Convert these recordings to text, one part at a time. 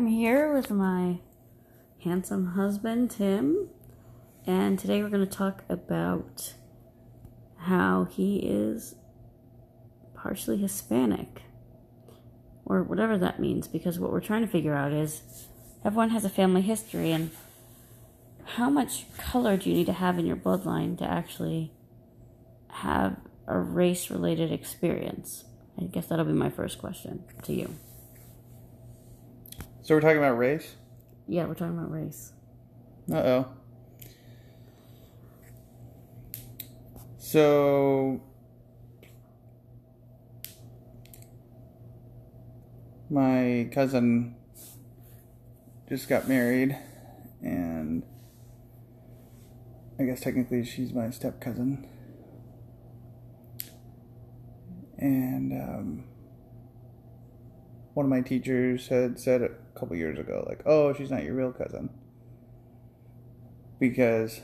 I'm here with my handsome husband, Tim, and today we're going to talk about how he is partially Hispanic, or whatever that means, because what we're trying to figure out is everyone has a family history, and how much color do you need to have in your bloodline to actually have a race related experience? I guess that'll be my first question to you. So we're talking about race? Yeah, we're talking about race. Uh oh. So my cousin just got married and I guess technically she's my step cousin. And um, one of my teachers had said couple years ago, like, "Oh, she's not your real cousin," because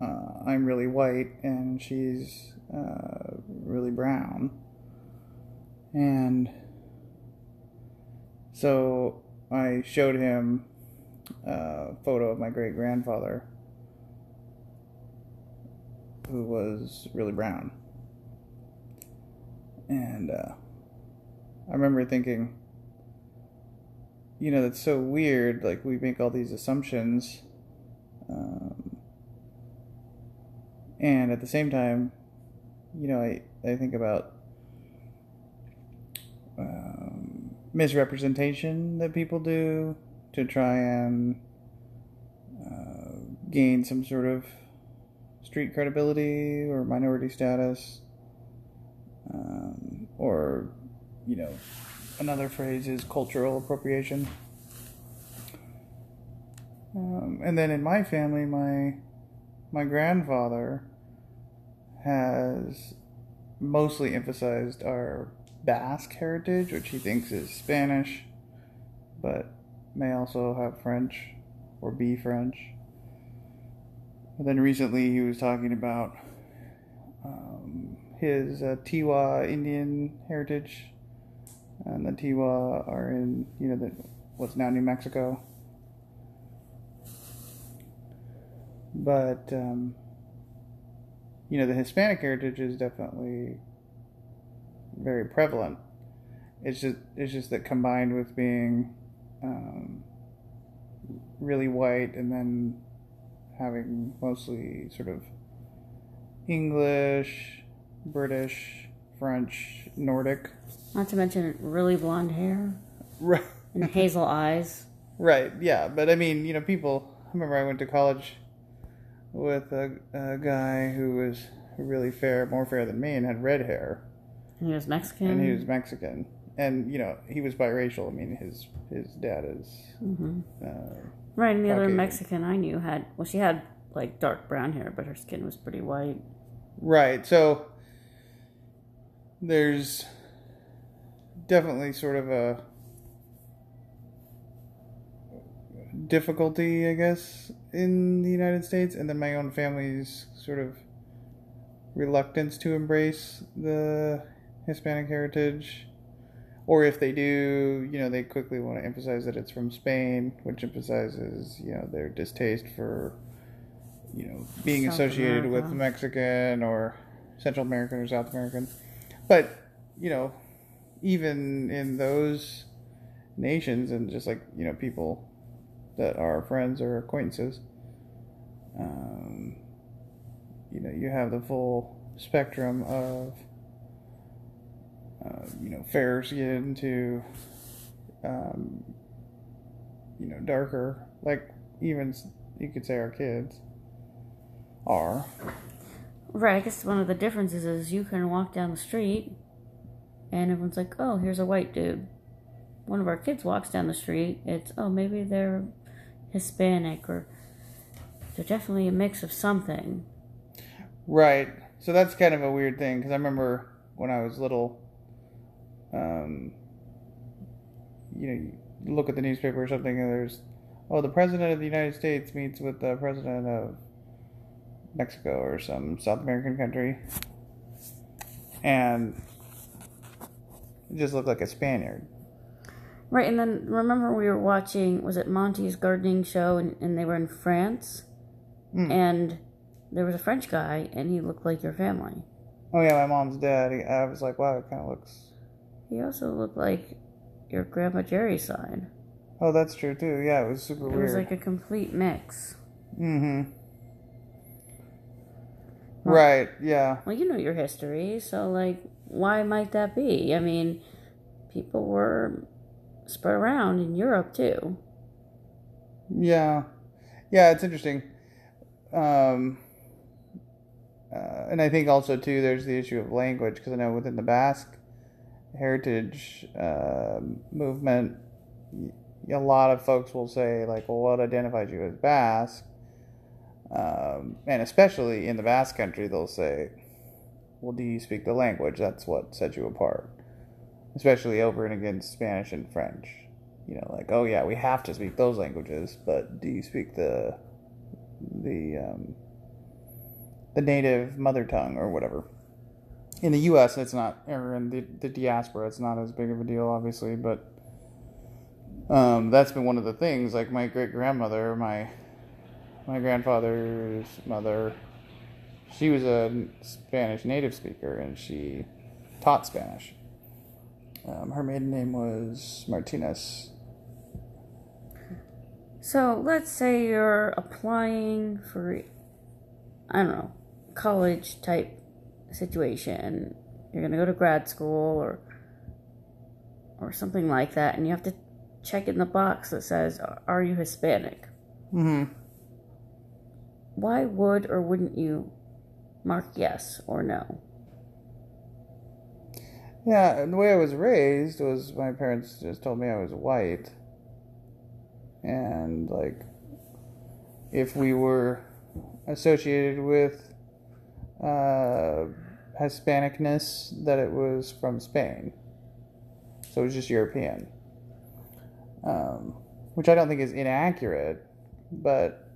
uh, I'm really white and she's uh, really brown, and so I showed him a photo of my great grandfather, who was really brown, and. Uh, I remember thinking, you know, that's so weird. Like, we make all these assumptions. Um, and at the same time, you know, I, I think about um, misrepresentation that people do to try and uh, gain some sort of street credibility or minority status. Um, or you know, another phrase is cultural appropriation. Um, and then in my family, my my grandfather has mostly emphasized our Basque heritage, which he thinks is Spanish, but may also have French or be French. And then recently he was talking about um, his uh, Tiwa Indian heritage and the Tiwa are in you know the what's now New Mexico. But um, you know the Hispanic heritage is definitely very prevalent. It's just it's just that combined with being um, really white and then having mostly sort of English, British, French, Nordic not to mention really blonde hair. Right. And hazel eyes. Right, yeah. But I mean, you know, people. I remember I went to college with a, a guy who was really fair, more fair than me, and had red hair. And he was Mexican. And he was Mexican. And, you know, he was biracial. I mean, his his dad is. Mm-hmm. Uh, right, and the Caucasian. other Mexican I knew had. Well, she had, like, dark brown hair, but her skin was pretty white. Right, so. There's definitely sort of a difficulty, I guess, in the United States, and then my own family's sort of reluctance to embrace the Hispanic heritage. Or if they do, you know, they quickly want to emphasize that it's from Spain, which emphasizes, you know, their distaste for, you know, being South associated America. with Mexican or Central American or South American. But, you know, even in those nations and just like you know people that are friends or acquaintances um, you know you have the full spectrum of uh, you know fair skin to um, you know darker like even you could say our kids are right i guess one of the differences is you can walk down the street and everyone's like, oh, here's a white dude. One of our kids walks down the street, it's, oh, maybe they're Hispanic or they're definitely a mix of something. Right. So that's kind of a weird thing because I remember when I was little, um, you know, you look at the newspaper or something and there's, oh, the president of the United States meets with the president of Mexico or some South American country. And it just looked like a Spaniard. Right, and then remember we were watching, was it Monty's gardening show, and, and they were in France? Mm. And there was a French guy, and he looked like your family. Oh yeah, my mom's dad. He- I was like, wow, it kind of looks. He also looked like your Grandpa Jerry's side. Oh, that's true too. Yeah, it was super It weird. It was like a complete mix. mm-hmm. Well- Right. Yeah. Well, you know your history, so like, why might that be? I mean, people were spread around in Europe too. Yeah, yeah, it's interesting. Um, uh, and I think also too, there's the issue of language because I know within the Basque heritage uh, movement, a lot of folks will say like, "Well, what identifies you as Basque?" Um, and especially in the Basque country, they'll say, "Well, do you speak the language? That's what sets you apart." Especially over and against Spanish and French you know, like, oh yeah, we have to speak those languages, but do you speak the the um, the native mother tongue or whatever? In the U.S., it's not, or in the, the diaspora, it's not as big of a deal, obviously, but um, that's been one of the things. Like my great grandmother, my my grandfather's mother, she was a Spanish native speaker, and she taught Spanish. Um, her maiden name was Martinez. So let's say you're applying for, I don't know, college type situation. You're gonna go to grad school or or something like that, and you have to check in the box that says, "Are you Hispanic?" Mm-hmm. Why would or wouldn't you mark yes or no? Yeah, the way I was raised was my parents just told me I was white. And, like, if we were associated with uh, Hispanicness, that it was from Spain. So it was just European. Um, which I don't think is inaccurate, but,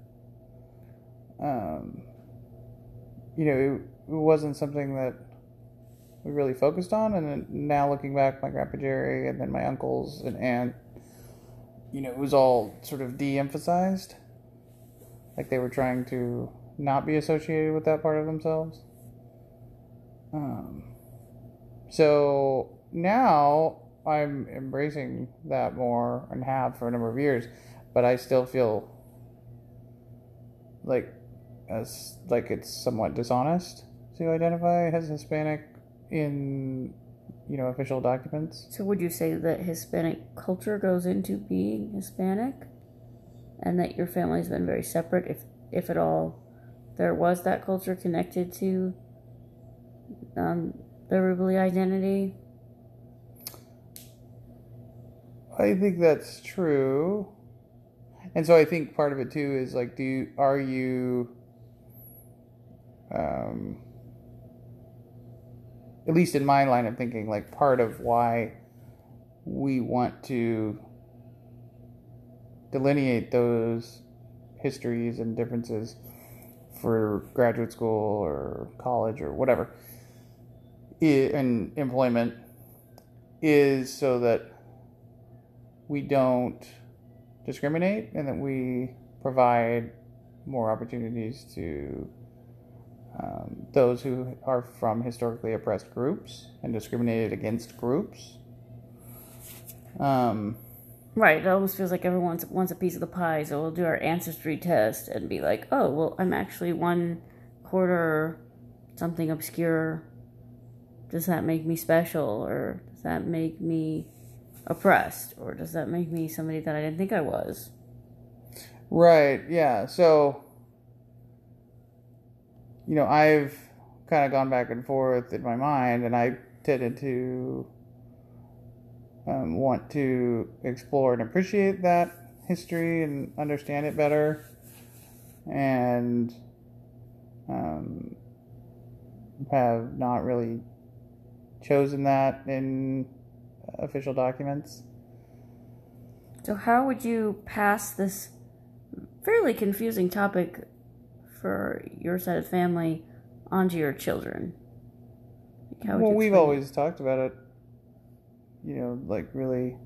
um, you know, it, it wasn't something that we really focused on. And now looking back, my grandpa Jerry and then my uncles and aunt, you know, it was all sort of de-emphasized. Like they were trying to not be associated with that part of themselves. Um, so now I'm embracing that more and have for a number of years, but I still feel like as like it's somewhat dishonest to identify as Hispanic in you know official documents. So would you say that Hispanic culture goes into being Hispanic, and that your family's been very separate, if if at all, there was that culture connected to um, the Ruybalid identity? I think that's true. And so I think part of it too is like do you are you um at least in my line of thinking like part of why we want to delineate those histories and differences for graduate school or college or whatever in employment is so that we don't discriminate and that we provide more opportunities to um, those who are from historically oppressed groups and discriminated against groups. Um, Right. It almost feels like everyone wants a piece of the pie, so we'll do our ancestry test and be like, oh, well, I'm actually one quarter something obscure. Does that make me special, or does that make me oppressed, or does that make me somebody that I didn't think I was? right, yeah. So, you know, I've kind of gone back and forth in my mind, and I tended to um, want to explore and appreciate that history and understand it better, and um, have not really chosen that in official documents. So, how would you pass this fairly confusing topic for your side of family onto your children? Like, well, we've explain always talked about it. You know, like really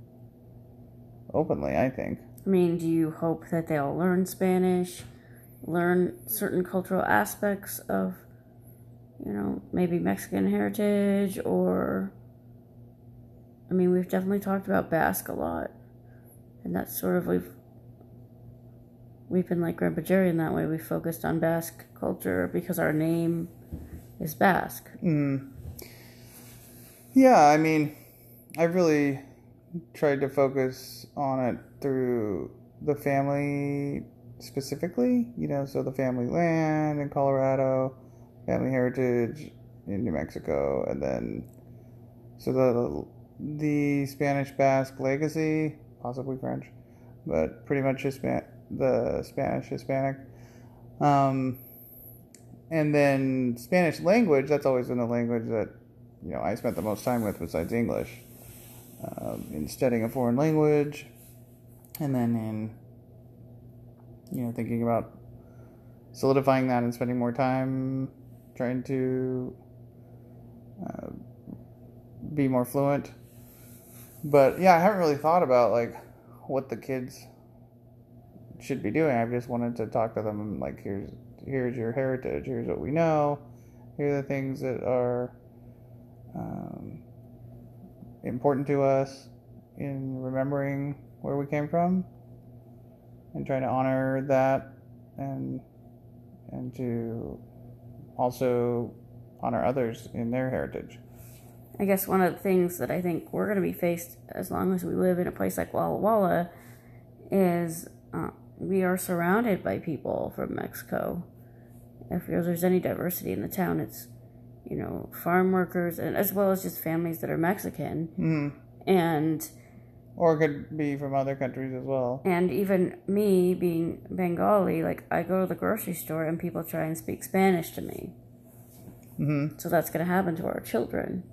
openly. I think. I mean, do you hope that they'll learn Spanish, learn certain cultural aspects of, you know, maybe Mexican heritage or. I mean, we've definitely talked about Basque a lot. And that's sort of we've we've been like Grandpa Jerry in that way. We focused on Basque culture because our name is Basque. Mm. Yeah, I mean, I really tried to focus on it through the family specifically, you know, so the family land in Colorado, family heritage in New Mexico, and then so the the Spanish Basque legacy, possibly French, but pretty much Hispan- the Spanish Hispanic. Um, and then Spanish language, that's always been the language that, you know, I spent the most time with besides English. Um, in studying a foreign language, and then in, you know, thinking about solidifying that and spending more time trying to uh, be more fluent. But yeah, I haven't really thought about like what the kids should be doing. I just wanted to talk to them like here's here's your heritage, here's what we know, here are the things that are um, important to us in remembering where we came from and trying to honor that and and to also honor others in their heritage. I guess one of the things that I think we're going to be faced as long as we live in a place like Walla Walla is uh, we are surrounded by people from Mexico. If there's any diversity in the town, it's you know farm workers and as well as just families that are Mexican, mm. and or could be from other countries as well. And even me being Bengali, like I go to the grocery store and people try and speak Spanish to me. Mm-hmm. So that's going to happen to our children.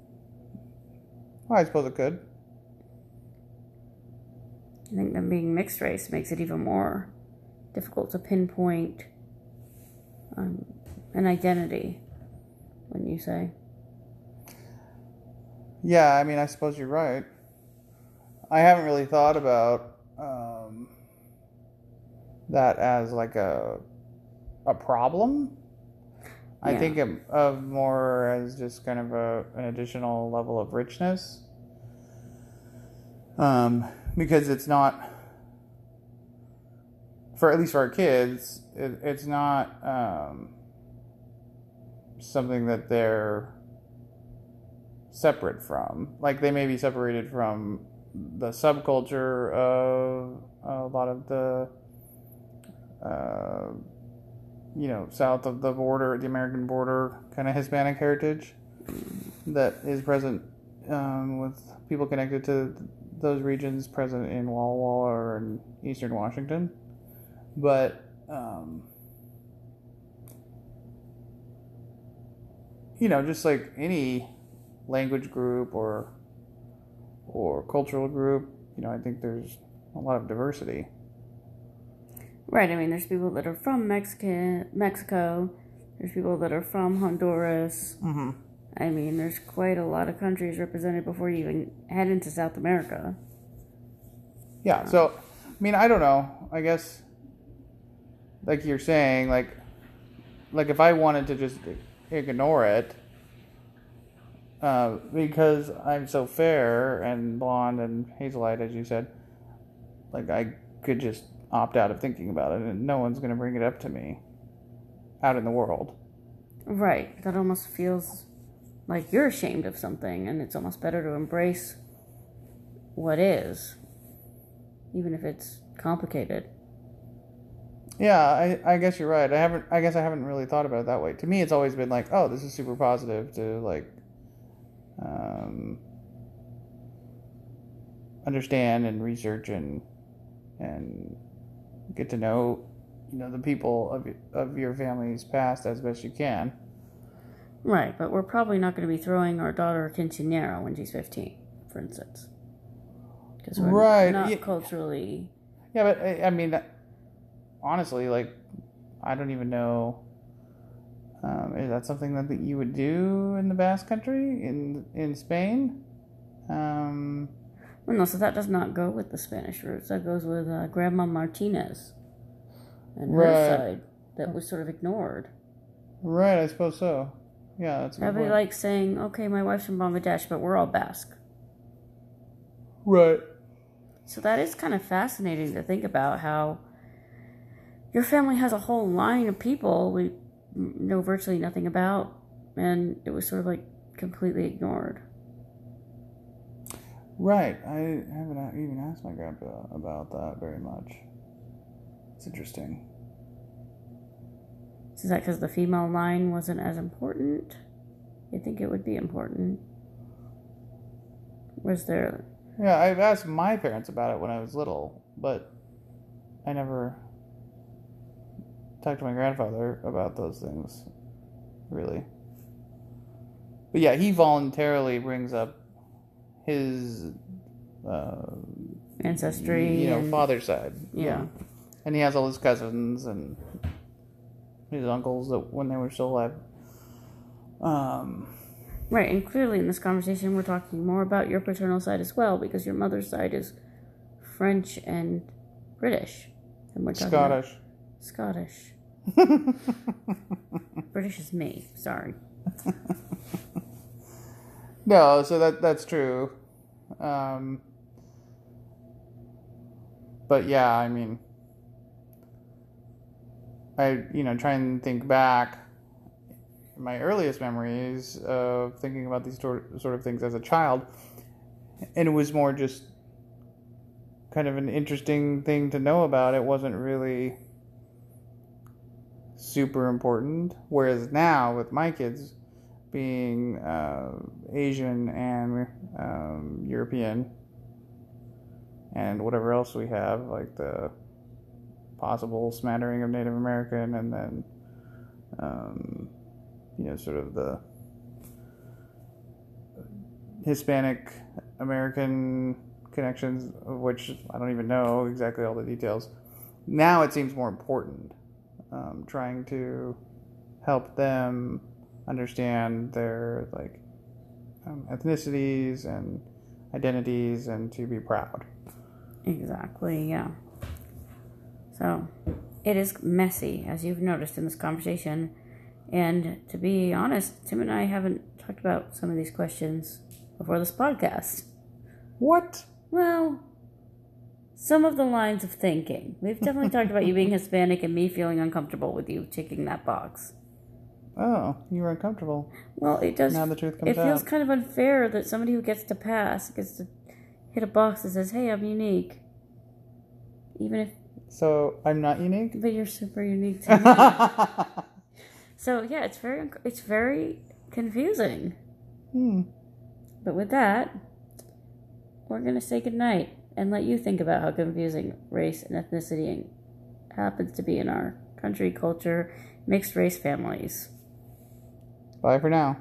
Well, I suppose it could. I think them being mixed race makes it even more difficult to pinpoint um, an identity, wouldn't you say? Yeah, I mean, I suppose you're right. I haven't really thought about um, that as like a a problem. I think of, of more as just kind of a, an additional level of richness. Um, because it's not, for at least for our kids, it, it's not um, something that they're separate from. Like they may be separated from the subculture of a lot of the, uh, you know, south of the border, the American border, kind of Hispanic heritage that is present um, with people connected to those regions present in Walla Walla or in eastern Washington. But, um, you know, just like any language group or or cultural group, you know, I think there's a lot of diversity. Right. I mean, there's people that are from Mexican Mexico. There's people that are from Honduras. Mm-hmm. I mean, there's quite a lot of countries represented before you even head into South America. Yeah. So, I mean, I don't know. I guess, like you're saying, like, like if I wanted to just ignore it, uh, because I'm so fair and blonde and hazel-eyed, as you said, like I could just opt out of thinking about it, and no one's gonna bring it up to me out in the world. Right. That almost feels like you're ashamed of something, and it's almost better to embrace what is, even if it's complicated. Yeah, I, I guess you're right. I haven't. I guess I haven't really thought about it that way. To me, it's always been like, oh, this is super positive to like, um, understand and research and and get to know, you know, the people of of your family's past as best you can. Right, but we're probably not going to be throwing our daughter a quinceanera when she's 15, for instance. Because we're Right, not yeah. culturally. Yeah, but I, I mean, honestly, like, I don't even know. Um, is that something that, that you would do in the Basque Country in in Spain? Um, Well, no, so that does not go with the Spanish roots. That goes with uh, Grandma Martinez and her Right. side that was sort of ignored. Right, I suppose so. Yeah, that's That'd be like saying, okay, my wife's from Bangladesh, but we're all Basque. right. So that is kind of fascinating to think about how your family has a whole line of people we know virtually nothing about, and it was sort of like completely ignored. Right. I haven't even asked my grandpa about that very much. It's interesting. Is that because the female line wasn't as important? You think it would be important? Was there? Yeah, I've asked my parents about it when I was little, but I never talked to my grandfather about those things, really. But yeah, he voluntarily brings up his, uh, Ancestry, you know, and- father's side. Yeah. and he has all his cousins and his uncles that when they were still alive. Um, Right, and clearly in this conversation, we're talking more about your paternal side as well, because your mother's side is French and British, and we're talking Scottish. Scottish. British is me. Sorry. No, so that that's true. Um, but yeah, I mean, I you know try and think back. My earliest memories of thinking about these sort sort of things as a child, and it was more just kind of an interesting thing to know about. It wasn't really super important. Whereas now with my kids being uh, Asian and um, European and whatever else we have, like the possible smattering of Native American, and then um, you know, sort of the Hispanic American connections, of which I don't even know exactly all the details. Now it seems more important, um, trying to help them understand their like um, ethnicities and identities, and to be proud. Exactly, yeah. So, it is messy, as you've noticed in this conversation. And to be honest, Tim and I haven't talked about some of these questions before this podcast. What? Well, some of the lines of thinking. We've definitely talked about you being Hispanic and me feeling uncomfortable with you ticking that box. Oh, you were uncomfortable. Well, it does. Now the truth comes it feels out. kind of unfair that somebody who gets to pass gets to hit a box that says, "Hey, I'm unique," even if So I'm not unique. but you're super unique to me. so yeah, it's very it's very confusing. hmm. But with that, we're gonna say goodnight and let you think about how confusing race and ethnicity happens to be in our country, culture, mixed race families. Bye for now.